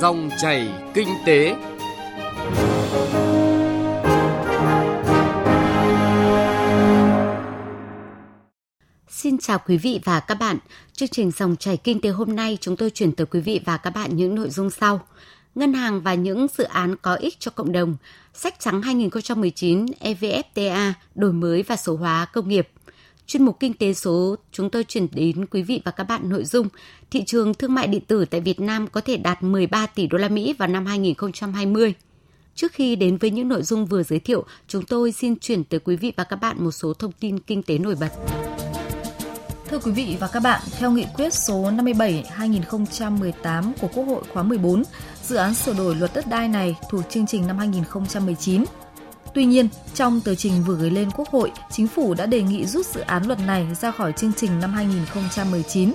Dòng chảy kinh tế. Xin chào quý vị và các bạn. Chương trình Dòng chảy kinh tế hôm nay chúng tôi chuyển tới quý vị và các bạn những nội dung sau. Ngân hàng và những dự án có ích cho cộng đồng, sách trắng 2019 EVFTA, đổi mới và số hóa công nghiệp. Chuyên mục Kinh tế số, chúng tôi chuyển đến quý vị và các bạn nội dung thị trường thương mại điện tử tại Việt Nam có thể đạt 13 tỷ đô la Mỹ vào năm 2020. Trước khi đến với những nội dung vừa giới thiệu, chúng tôi xin chuyển tới quý vị và các bạn một số thông tin kinh tế nổi bật. Thưa quý vị và các bạn, theo nghị quyết số 57-2018 của Quốc hội khóa 14, dự án sửa đổi luật đất đai này thuộc chương trình năm 2019. Tuy nhiên, trong tờ trình vừa gửi lên Quốc hội, Chính phủ đã đề nghị rút dự án luật này ra khỏi chương trình năm 2019.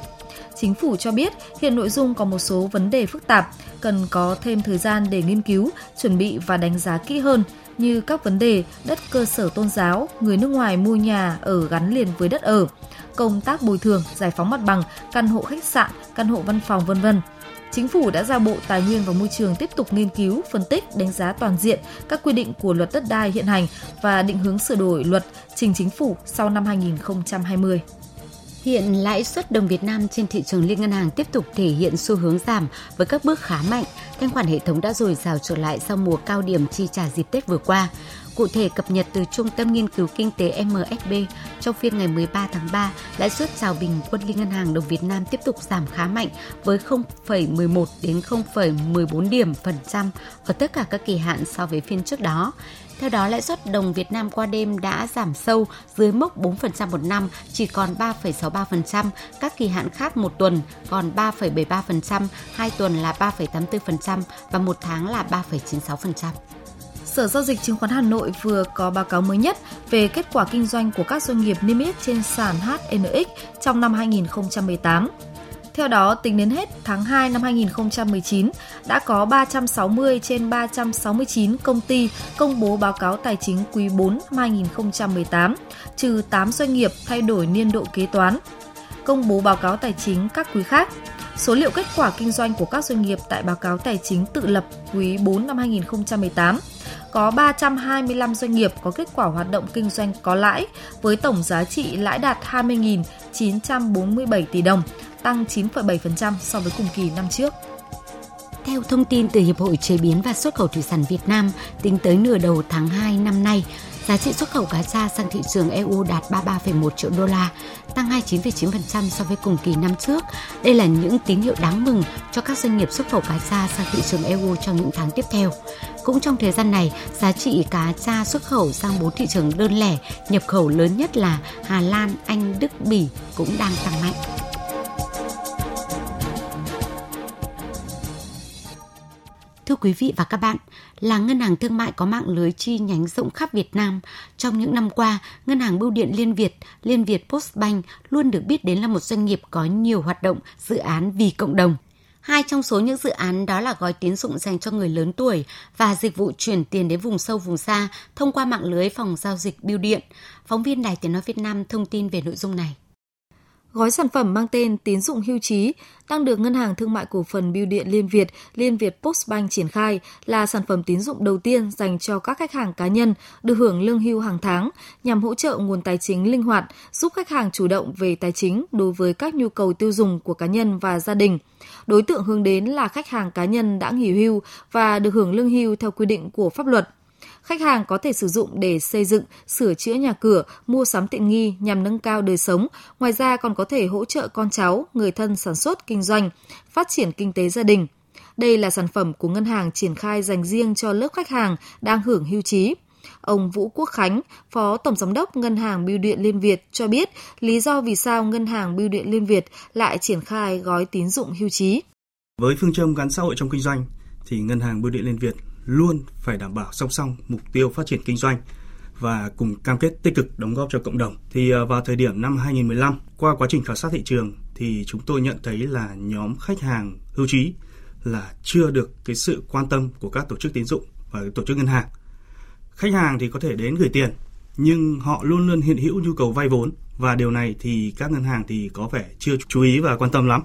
Chính phủ cho biết hiện nội dung có một số vấn đề phức tạp, cần có thêm thời gian để nghiên cứu, chuẩn bị và đánh giá kỹ hơn như các vấn đề đất cơ sở tôn giáo, người nước ngoài mua nhà ở gắn liền với đất ở, công tác bồi thường, giải phóng mặt bằng, căn hộ khách sạn, căn hộ văn phòng vân vân. Chính phủ đã giao Bộ Tài nguyên và Môi trường tiếp tục nghiên cứu, phân tích, đánh giá toàn diện các quy định của luật đất đai hiện hành và định hướng sửa đổi luật trình chính phủ sau năm 2020. Hiện lãi suất đồng Việt Nam trên thị trường liên ngân hàng tiếp tục thể hiện xu hướng giảm với các bước khá mạnh. Thanh khoản hệ thống đã dồi dào trở lại sau mùa cao điểm chi trả dịp Tết vừa qua. Cụ thể cập nhật từ Trung tâm Nghiên cứu Kinh tế MSB trong phiên ngày 13 tháng 3, lãi suất chào bình quân liên ngân hàng đồng Việt Nam tiếp tục giảm khá mạnh với 0,11 đến 0,14 điểm phần trăm ở tất cả các kỳ hạn so với phiên trước đó. Theo đó, lãi suất đồng Việt Nam qua đêm đã giảm sâu dưới mốc 4% một năm, chỉ còn 3,63%, các kỳ hạn khác một tuần còn 3,73%, hai tuần là 3,84% và một tháng là 3,96%. Sở Giao dịch Chứng khoán Hà Nội vừa có báo cáo mới nhất về kết quả kinh doanh của các doanh nghiệp niêm yết trên sàn HNX trong năm 2018. Theo đó, tính đến hết tháng 2 năm 2019, đã có 360 trên 369 công ty công bố báo cáo tài chính quý 4 năm 2018, trừ 8 doanh nghiệp thay đổi niên độ kế toán. Công bố báo cáo tài chính các quý khác. Số liệu kết quả kinh doanh của các doanh nghiệp tại báo cáo tài chính tự lập quý 4 năm 2018 có 325 doanh nghiệp có kết quả hoạt động kinh doanh có lãi với tổng giá trị lãi đạt 20.947 tỷ đồng, tăng 9,7% so với cùng kỳ năm trước. Theo thông tin từ Hiệp hội Chế biến và Xuất khẩu Thủy sản Việt Nam, tính tới nửa đầu tháng 2 năm nay, giá trị xuất khẩu cá tra sang thị trường EU đạt 33,1 triệu đô la, tăng 29,9% so với cùng kỳ năm trước. Đây là những tín hiệu đáng mừng cho các doanh nghiệp xuất khẩu cá tra sang thị trường EU trong những tháng tiếp theo. Cũng trong thời gian này, giá trị cá tra xuất khẩu sang bốn thị trường đơn lẻ nhập khẩu lớn nhất là Hà Lan, Anh, Đức, Bỉ cũng đang tăng mạnh. Thưa quý vị và các bạn, là ngân hàng thương mại có mạng lưới chi nhánh rộng khắp Việt Nam, trong những năm qua, ngân hàng Bưu điện Liên Việt, Liên Việt Postbank luôn được biết đến là một doanh nghiệp có nhiều hoạt động, dự án vì cộng đồng. Hai trong số những dự án đó là gói tín dụng dành cho người lớn tuổi và dịch vụ chuyển tiền đến vùng sâu vùng xa thông qua mạng lưới phòng giao dịch bưu điện. Phóng viên Đài Tiếng Nói Việt Nam thông tin về nội dung này. Gói sản phẩm mang tên tín dụng hưu trí đang được Ngân hàng Thương mại Cổ phần Bưu điện Liên Việt, Liên Việt Postbank triển khai là sản phẩm tín dụng đầu tiên dành cho các khách hàng cá nhân được hưởng lương hưu hàng tháng nhằm hỗ trợ nguồn tài chính linh hoạt, giúp khách hàng chủ động về tài chính đối với các nhu cầu tiêu dùng của cá nhân và gia đình. Đối tượng hướng đến là khách hàng cá nhân đã nghỉ hưu và được hưởng lương hưu theo quy định của pháp luật khách hàng có thể sử dụng để xây dựng, sửa chữa nhà cửa, mua sắm tiện nghi nhằm nâng cao đời sống. Ngoài ra còn có thể hỗ trợ con cháu, người thân sản xuất, kinh doanh, phát triển kinh tế gia đình. Đây là sản phẩm của ngân hàng triển khai dành riêng cho lớp khách hàng đang hưởng hưu trí. Ông Vũ Quốc Khánh, Phó Tổng Giám đốc Ngân hàng Bưu điện Liên Việt cho biết lý do vì sao Ngân hàng Bưu điện Liên Việt lại triển khai gói tín dụng hưu trí. Với phương châm gắn xã hội trong kinh doanh, thì Ngân hàng Bưu điện Liên Việt luôn phải đảm bảo song song mục tiêu phát triển kinh doanh và cùng cam kết tích cực đóng góp cho cộng đồng. Thì à, vào thời điểm năm 2015, qua quá trình khảo sát thị trường thì chúng tôi nhận thấy là nhóm khách hàng hưu trí là chưa được cái sự quan tâm của các tổ chức tín dụng và tổ chức ngân hàng. Khách hàng thì có thể đến gửi tiền nhưng họ luôn luôn hiện hữu nhu cầu vay vốn và điều này thì các ngân hàng thì có vẻ chưa chú ý và quan tâm lắm.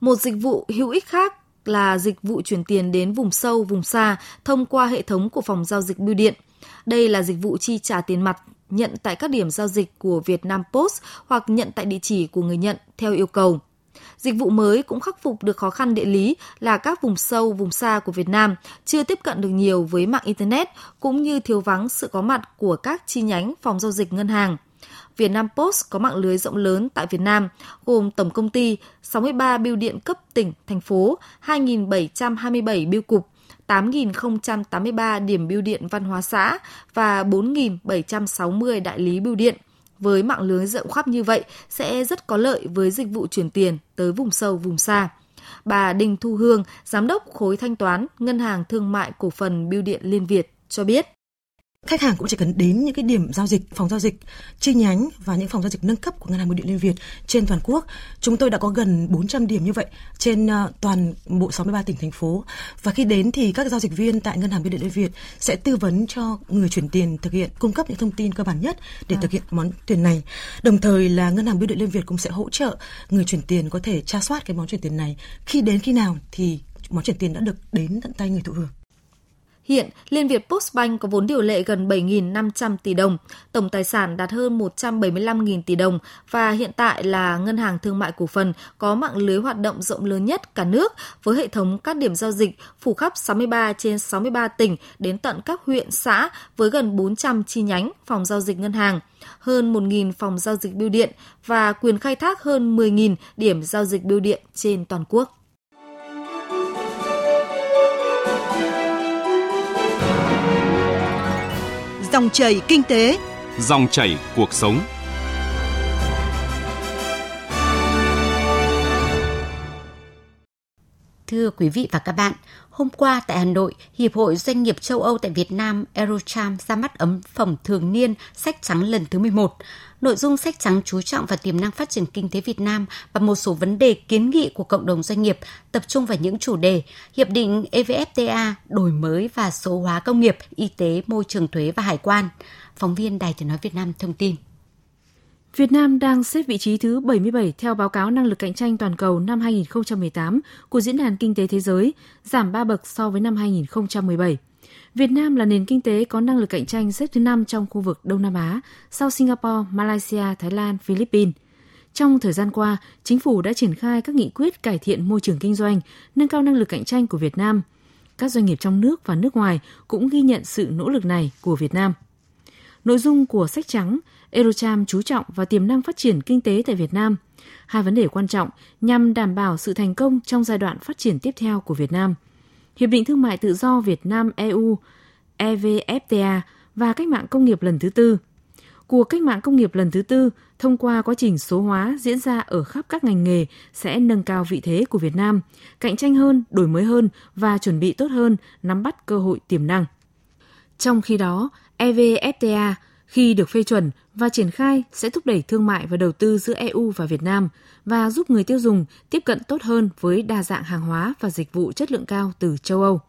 Một dịch vụ hữu ích khác là dịch vụ chuyển tiền đến vùng sâu, vùng xa thông qua hệ thống của phòng giao dịch bưu điện. Đây là dịch vụ chi trả tiền mặt nhận tại các điểm giao dịch của Vietnam Post hoặc nhận tại địa chỉ của người nhận theo yêu cầu. Dịch vụ mới cũng khắc phục được khó khăn địa lý là các vùng sâu, vùng xa của Việt Nam chưa tiếp cận được nhiều với mạng Internet cũng như thiếu vắng sự có mặt của các chi nhánh phòng giao dịch ngân hàng. Vietnam Post có mạng lưới rộng lớn tại Việt Nam, gồm tổng công ty, 63 bưu điện cấp tỉnh, thành phố, 2.727 bưu cục, 8.083 điểm bưu điện văn hóa xã và 4.760 đại lý bưu điện. Với mạng lưới rộng khắp như vậy sẽ rất có lợi với dịch vụ chuyển tiền tới vùng sâu, vùng xa. Bà Đinh Thu Hương, Giám đốc khối thanh toán Ngân hàng Thương mại Cổ phần Bưu điện Liên Việt cho biết khách hàng cũng chỉ cần đến những cái điểm giao dịch, phòng giao dịch, chi nhánh và những phòng giao dịch nâng cấp của ngân hàng bưu điện liên Việt trên toàn quốc. Chúng tôi đã có gần 400 điểm như vậy trên uh, toàn bộ 63 tỉnh thành phố. Và khi đến thì các giao dịch viên tại ngân hàng bưu điện liên Việt sẽ tư vấn cho người chuyển tiền thực hiện cung cấp những thông tin cơ bản nhất để à. thực hiện món tiền này. Đồng thời là ngân hàng bưu điện liên Việt cũng sẽ hỗ trợ người chuyển tiền có thể tra soát cái món chuyển tiền này khi đến khi nào thì món chuyển tiền đã được đến tận tay người thụ hưởng. Hiện, Liên Việt Postbank có vốn điều lệ gần 7.500 tỷ đồng, tổng tài sản đạt hơn 175.000 tỷ đồng và hiện tại là ngân hàng thương mại cổ phần có mạng lưới hoạt động rộng lớn nhất cả nước với hệ thống các điểm giao dịch phủ khắp 63 trên 63 tỉnh đến tận các huyện, xã với gần 400 chi nhánh phòng giao dịch ngân hàng, hơn 1.000 phòng giao dịch bưu điện và quyền khai thác hơn 10.000 điểm giao dịch bưu điện trên toàn quốc. Dòng chảy kinh tế, dòng chảy cuộc sống. Thưa quý vị và các bạn, hôm qua tại Hà Nội, Hiệp hội Doanh nghiệp châu Âu tại Việt Nam Eurocharm ra mắt ấm phẩm thường niên sách trắng lần thứ 11. Nội dung sách trắng chú trọng vào tiềm năng phát triển kinh tế Việt Nam và một số vấn đề kiến nghị của cộng đồng doanh nghiệp, tập trung vào những chủ đề Hiệp định EVFTA, đổi mới và số hóa công nghiệp, y tế, môi trường thuế và hải quan. Phóng viên Đài tiếng nói Việt Nam thông tin. Việt Nam đang xếp vị trí thứ 77 theo báo cáo năng lực cạnh tranh toàn cầu năm 2018 của Diễn đàn Kinh tế Thế giới, giảm 3 bậc so với năm 2017. Việt Nam là nền kinh tế có năng lực cạnh tranh xếp thứ 5 trong khu vực Đông Nam Á, sau Singapore, Malaysia, Thái Lan, Philippines. Trong thời gian qua, chính phủ đã triển khai các nghị quyết cải thiện môi trường kinh doanh, nâng cao năng lực cạnh tranh của Việt Nam. Các doanh nghiệp trong nước và nước ngoài cũng ghi nhận sự nỗ lực này của Việt Nam. Nội dung của sách trắng Eurocharm chú trọng vào tiềm năng phát triển kinh tế tại Việt Nam, hai vấn đề quan trọng nhằm đảm bảo sự thành công trong giai đoạn phát triển tiếp theo của Việt Nam – Hiệp định Thương mại Tự do Việt Nam EU, EVFTA và cách mạng công nghiệp lần thứ tư. Cuộc cách mạng công nghiệp lần thứ tư thông qua quá trình số hóa diễn ra ở khắp các ngành nghề sẽ nâng cao vị thế của Việt Nam, cạnh tranh hơn, đổi mới hơn và chuẩn bị tốt hơn, nắm bắt cơ hội tiềm năng. Trong khi đó, EVFTA khi được phê chuẩn và triển khai sẽ thúc đẩy thương mại và đầu tư giữa EU và Việt Nam và giúp người tiêu dùng tiếp cận tốt hơn với đa dạng hàng hóa và dịch vụ chất lượng cao từ châu Âu.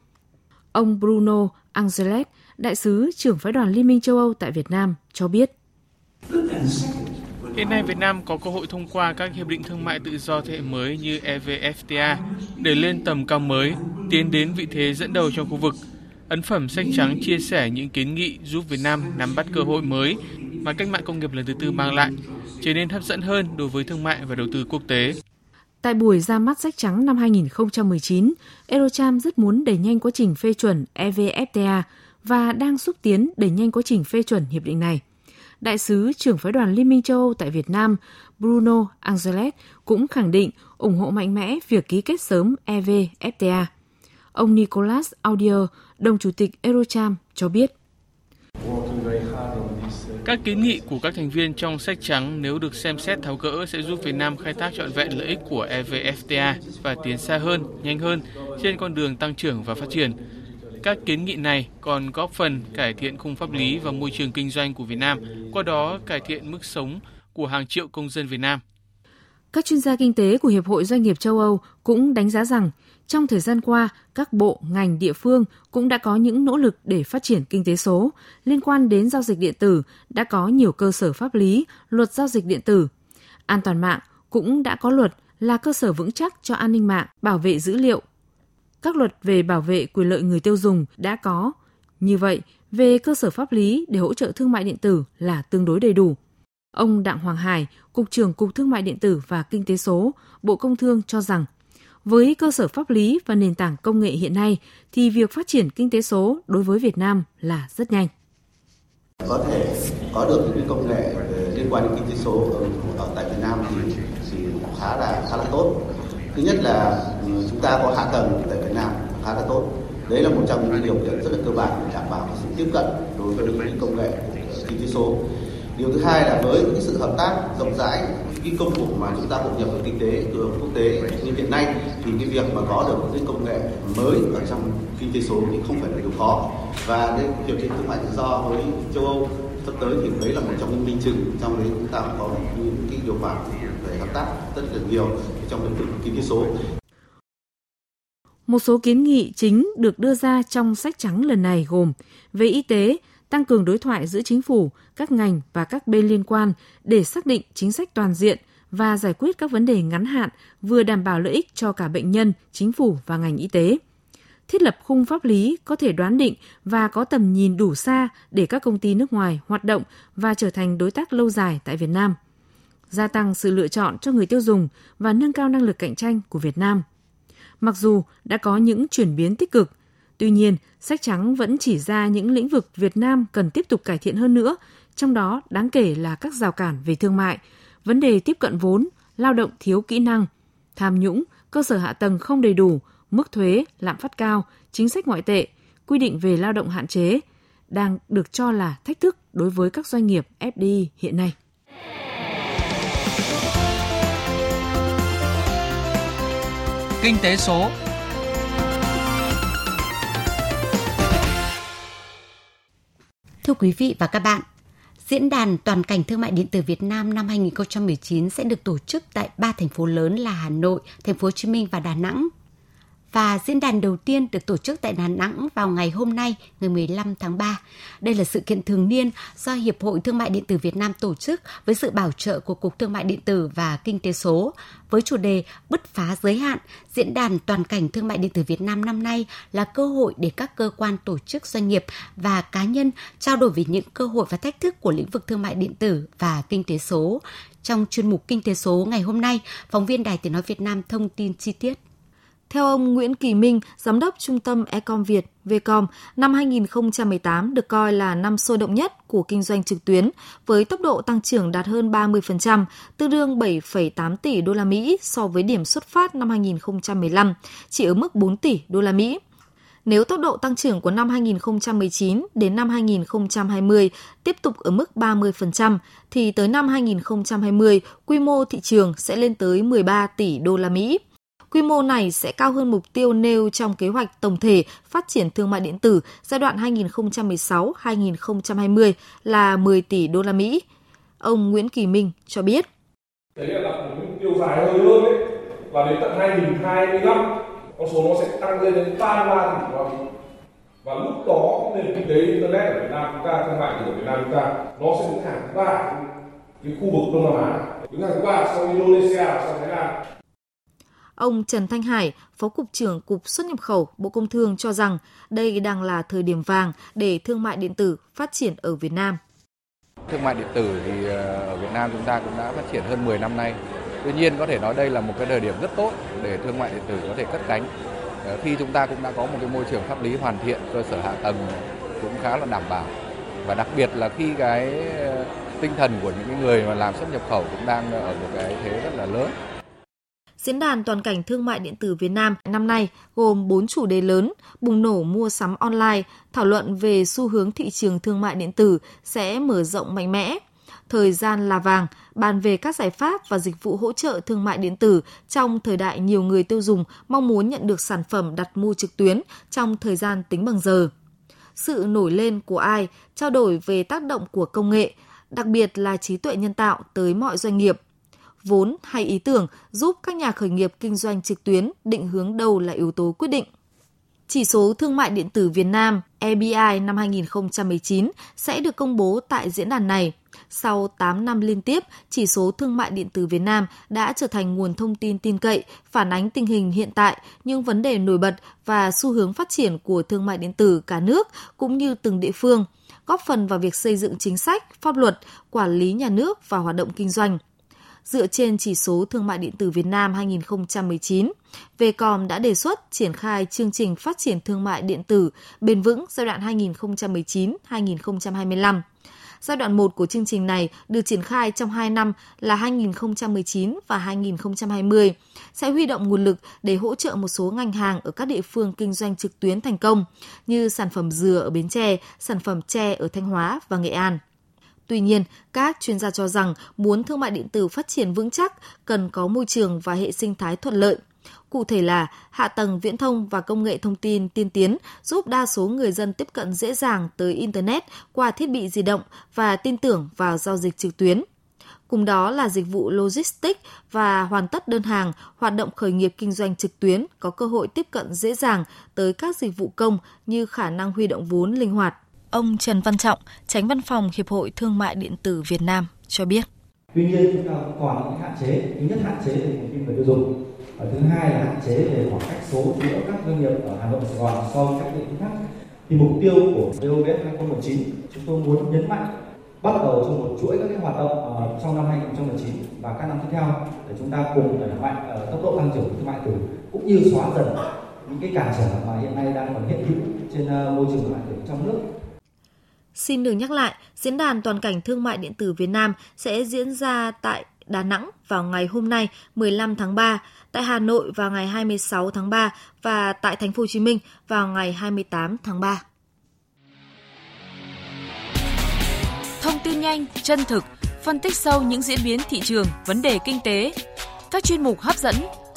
Ông Bruno Angelet, đại sứ trưởng phái đoàn Liên minh châu Âu tại Việt Nam, cho biết. Hiện nay Việt Nam có cơ hội thông qua các hiệp định thương mại tự do thế hệ mới như EVFTA để lên tầm cao mới, tiến đến vị thế dẫn đầu trong khu vực – Ấn phẩm sách trắng chia sẻ những kiến nghị giúp Việt Nam nắm bắt cơ hội mới mà cách mạng công nghiệp lần thứ tư mang lại, trở nên hấp dẫn hơn đối với thương mại và đầu tư quốc tế. Tại buổi ra mắt sách trắng năm 2019, Eurocharm rất muốn đẩy nhanh quá trình phê chuẩn EVFTA và đang xúc tiến đẩy nhanh quá trình phê chuẩn hiệp định này. Đại sứ trưởng phái đoàn Liên minh châu Âu tại Việt Nam Bruno Angeles cũng khẳng định ủng hộ mạnh mẽ việc ký kết sớm EVFTA. Ông Nicolas Audier, đồng chủ tịch Eurocharm cho biết. Các kiến nghị của các thành viên trong sách trắng nếu được xem xét tháo gỡ sẽ giúp Việt Nam khai thác trọn vẹn lợi ích của EVFTA và tiến xa hơn, nhanh hơn trên con đường tăng trưởng và phát triển. Các kiến nghị này còn góp phần cải thiện khung pháp lý và môi trường kinh doanh của Việt Nam, qua đó cải thiện mức sống của hàng triệu công dân Việt Nam. Các chuyên gia kinh tế của Hiệp hội Doanh nghiệp châu Âu cũng đánh giá rằng trong thời gian qua, các bộ, ngành, địa phương cũng đã có những nỗ lực để phát triển kinh tế số. Liên quan đến giao dịch điện tử, đã có nhiều cơ sở pháp lý, luật giao dịch điện tử. An toàn mạng cũng đã có luật là cơ sở vững chắc cho an ninh mạng, bảo vệ dữ liệu. các luật về bảo vệ quyền lợi người tiêu dùng đã có. Như vậy, về cơ sở pháp lý để hỗ trợ thương mại điện tử là tương đối đầy đủ. Ông Đặng Hoàng Hải, Cục trưởng Cục Thương mại Điện tử và Kinh tế số, Bộ Công Thương cho rằng, với cơ sở pháp lý và nền tảng công nghệ hiện nay thì việc phát triển kinh tế số đối với Việt Nam là rất nhanh. Có thể có được những công nghệ ờ, liên quan đến kinh tế số ở, ở tại Việt Nam thì, thì khá là khá là tốt. Thứ nhất là ừ, chúng ta có hạ tầng tại Việt Nam khá là tốt. Đấy là một trong những điều kiện rất là cơ bản để đảm bảo sự tiếp cận đối với những công nghệ ờ, kinh tế số điều thứ hai là với những sự hợp tác rộng rãi cái công cụ mà chúng ta hội nhập với kinh tế cường quốc tế. Như hiện nay thì cái việc mà có được những công nghệ mới ở trong kinh tế số thì không phải là điều khó. Và cái hiệp định thương mại tự do với châu Âu sắp tới thì đấy là một trong những minh chứng trong đấy chúng ta có những cái điều khoản về hợp tác rất là nhiều trong lĩnh vực kinh tế số. Một số kiến nghị chính được đưa ra trong sách trắng lần này gồm về y tế, tăng cường đối thoại giữa chính phủ, các ngành và các bên liên quan để xác định chính sách toàn diện và giải quyết các vấn đề ngắn hạn vừa đảm bảo lợi ích cho cả bệnh nhân, chính phủ và ngành y tế. Thiết lập khung pháp lý có thể đoán định và có tầm nhìn đủ xa để các công ty nước ngoài hoạt động và trở thành đối tác lâu dài tại Việt Nam. Gia tăng sự lựa chọn cho người tiêu dùng và nâng cao năng lực cạnh tranh của Việt Nam. Mặc dù đã có những chuyển biến tích cực, Tuy nhiên, sách trắng vẫn chỉ ra những lĩnh vực Việt Nam cần tiếp tục cải thiện hơn nữa, trong đó đáng kể là các rào cản về thương mại, vấn đề tiếp cận vốn, lao động thiếu kỹ năng, tham nhũng, cơ sở hạ tầng không đầy đủ, mức thuế, lạm phát cao, chính sách ngoại tệ, quy định về lao động hạn chế, đang được cho là thách thức đối với các doanh nghiệp FDI hiện nay. Kinh tế số Thưa quý vị và các bạn, Diễn đàn Toàn cảnh Thương mại điện tử Việt Nam năm 2019 sẽ được tổ chức tại ba thành phố lớn là Hà Nội, Thành phố Hồ Chí Minh và Đà Nẵng và diễn đàn đầu tiên được tổ chức tại Đà Nẵng vào ngày hôm nay, ngày 15 tháng 3. Đây là sự kiện thường niên do Hiệp hội Thương mại điện tử Việt Nam tổ chức với sự bảo trợ của Cục Thương mại điện tử và Kinh tế số. Với chủ đề Bứt phá giới hạn, diễn đàn toàn cảnh thương mại điện tử Việt Nam năm nay là cơ hội để các cơ quan tổ chức doanh nghiệp và cá nhân trao đổi về những cơ hội và thách thức của lĩnh vực thương mại điện tử và kinh tế số. Trong chuyên mục Kinh tế số ngày hôm nay, phóng viên Đài Tiếng Nói Việt Nam thông tin chi tiết. Theo ông Nguyễn Kỳ Minh, Giám đốc Trung tâm Ecom Việt, Vcom, năm 2018 được coi là năm sôi động nhất của kinh doanh trực tuyến, với tốc độ tăng trưởng đạt hơn 30%, tương đương 7,8 tỷ đô la Mỹ so với điểm xuất phát năm 2015, chỉ ở mức 4 tỷ đô la Mỹ. Nếu tốc độ tăng trưởng của năm 2019 đến năm 2020 tiếp tục ở mức 30%, thì tới năm 2020, quy mô thị trường sẽ lên tới 13 tỷ đô la Mỹ. Quy mô này sẽ cao hơn mục tiêu nêu trong kế hoạch tổng thể phát triển thương mại điện tử giai đoạn 2016-2020 là 10 tỷ đô la Mỹ. Ông Nguyễn Kỳ Minh cho biết. Đấy là mục tiêu dài hơi hơn đấy, và đến tận 2025 con số nó sẽ tăng lên đến 33 tỷ đô la Mỹ. Và lúc đó nền kinh tế internet ở Việt Nam chúng ta, thương mại của Việt Nam chúng ta nó sẽ đứng hàng thứ ba cái khu vực Đông Nam Á, đứng hàng thứ ba sau Indonesia, sau Thái Lan Ông Trần Thanh Hải, Phó Cục trưởng Cục xuất nhập khẩu Bộ Công Thương cho rằng đây đang là thời điểm vàng để thương mại điện tử phát triển ở Việt Nam. Thương mại điện tử thì ờ, ở Việt Nam chúng ta cũng đã phát triển hơn 10 năm nay. Tuy nhiên có thể nói đây là một cái thời điểm rất tốt để thương mại điện tử có thể cất cánh. Ờ, khi chúng ta cũng đã có một cái môi trường pháp lý hoàn thiện, cơ sở hạ tầng cũng khá là đảm bảo. Và đặc biệt là khi cái ờ, tinh thần của những người mà làm xuất nhập khẩu cũng đang ở một cái thế rất là lớn Diễn đàn toàn cảnh thương mại điện tử Việt Nam năm nay gồm 4 chủ đề lớn, bùng nổ mua sắm online, thảo luận về xu hướng thị trường thương mại điện tử sẽ mở rộng mạnh mẽ. Thời gian là vàng, bàn về các giải pháp và dịch vụ hỗ trợ thương mại điện tử trong thời đại nhiều người tiêu dùng mong muốn nhận được sản phẩm đặt mua trực tuyến trong thời gian tính bằng giờ. Sự nổi lên của ai, trao đổi về tác động của công nghệ, đặc biệt là trí tuệ nhân tạo tới mọi doanh nghiệp – vốn hay ý tưởng giúp các nhà khởi nghiệp kinh doanh trực tuyến định hướng đâu là yếu tố quyết định. Chỉ số thương mại điện tử Việt Nam EBI năm 2019 sẽ được công bố tại diễn đàn này. sau 8 năm liên tiếp, chỉ số thương mại điện tử Việt Nam đã trở thành nguồn thông tin tin cậy, phản ánh tình hình hiện tại, những vấn đề nổi bật và xu hướng phát triển của thương mại điện tử cả nước cũng như từng địa phương, góp phần vào việc xây dựng chính sách, pháp luật, quản lý nhà nước và hoạt động kinh doanh – dựa trên chỉ số thương mại điện tử Việt Nam 2019. Vcom đã đề xuất triển khai chương trình phát triển thương mại điện tử bền vững giai đoạn 2019-2025. Giai đoạn 1 của chương trình này được triển khai trong 2 năm là 2019 và 2020, sẽ huy động nguồn lực để hỗ trợ một số ngành hàng ở các địa phương kinh doanh trực tuyến thành công như sản phẩm dừa ở Bến Tre, sản phẩm tre ở Thanh Hóa và Nghệ An. Tuy nhiên, các chuyên gia cho rằng muốn thương mại điện tử phát triển vững chắc cần có môi trường và hệ sinh thái thuận lợi. Cụ thể là hạ tầng viễn thông và công nghệ thông tin tiên tiến giúp đa số người dân tiếp cận dễ dàng tới Internet qua thiết bị di động và tin tưởng vào giao dịch trực tuyến. Cùng đó là dịch vụ logistics và hoàn tất đơn hàng, hoạt động khởi nghiệp kinh doanh trực tuyến có cơ hội tiếp cận dễ dàng tới các dịch vụ công như khả năng huy động vốn linh hoạt. Ông Trần Văn Trọng, tránh văn phòng Hiệp hội Thương mại Điện tử Việt Nam cho biết. Tuy nhiên chúng ta còn những hạn chế. Thứ nhất hạn chế về thông tin người tiêu dùng. Và thứ hai là hạn chế về khoảng cách số giữa các doanh nghiệp ở Hà Nội, Sài Gòn so với các địa phương khác. Thì mục tiêu của VOV 2019 chúng tôi muốn nhấn mạnh bắt đầu trong một chuỗi các cái hoạt động uh, trong năm 2019 và các năm tiếp theo để chúng ta cùng đẩy mạnh uh, tốc độ tăng trưởng thương mại tử cũng như xóa dần những cái cản trở mà hiện nay đang còn hiện hữu trên uh, môi trường thương mại tử trong nước Xin được nhắc lại, Diễn đàn Toàn cảnh Thương mại Điện tử Việt Nam sẽ diễn ra tại Đà Nẵng vào ngày hôm nay 15 tháng 3, tại Hà Nội vào ngày 26 tháng 3 và tại Thành phố Hồ Chí Minh vào ngày 28 tháng 3. Thông tin nhanh, chân thực, phân tích sâu những diễn biến thị trường, vấn đề kinh tế. Các chuyên mục hấp dẫn,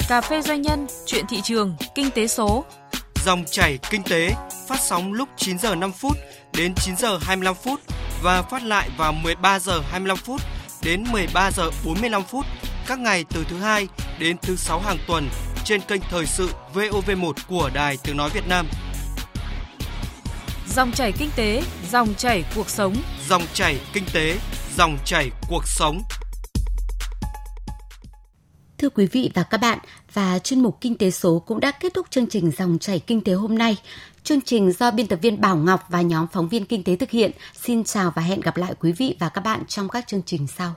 cà phê doanh nhân, chuyện thị trường, kinh tế số. Dòng chảy kinh tế phát sóng lúc 9 giờ 5 phút đến 9 giờ 25 phút và phát lại vào 13 giờ 25 phút đến 13 giờ 45 phút các ngày từ thứ hai đến thứ sáu hàng tuần trên kênh thời sự VOV1 của Đài Tiếng nói Việt Nam. Dòng chảy kinh tế, dòng chảy cuộc sống. Dòng chảy kinh tế, dòng chảy cuộc sống. Thưa quý vị và các bạn, và chuyên mục Kinh tế số cũng đã kết thúc chương trình Dòng chảy kinh tế hôm nay. Chương trình do biên tập viên Bảo Ngọc và nhóm phóng viên kinh tế thực hiện. Xin chào và hẹn gặp lại quý vị và các bạn trong các chương trình sau.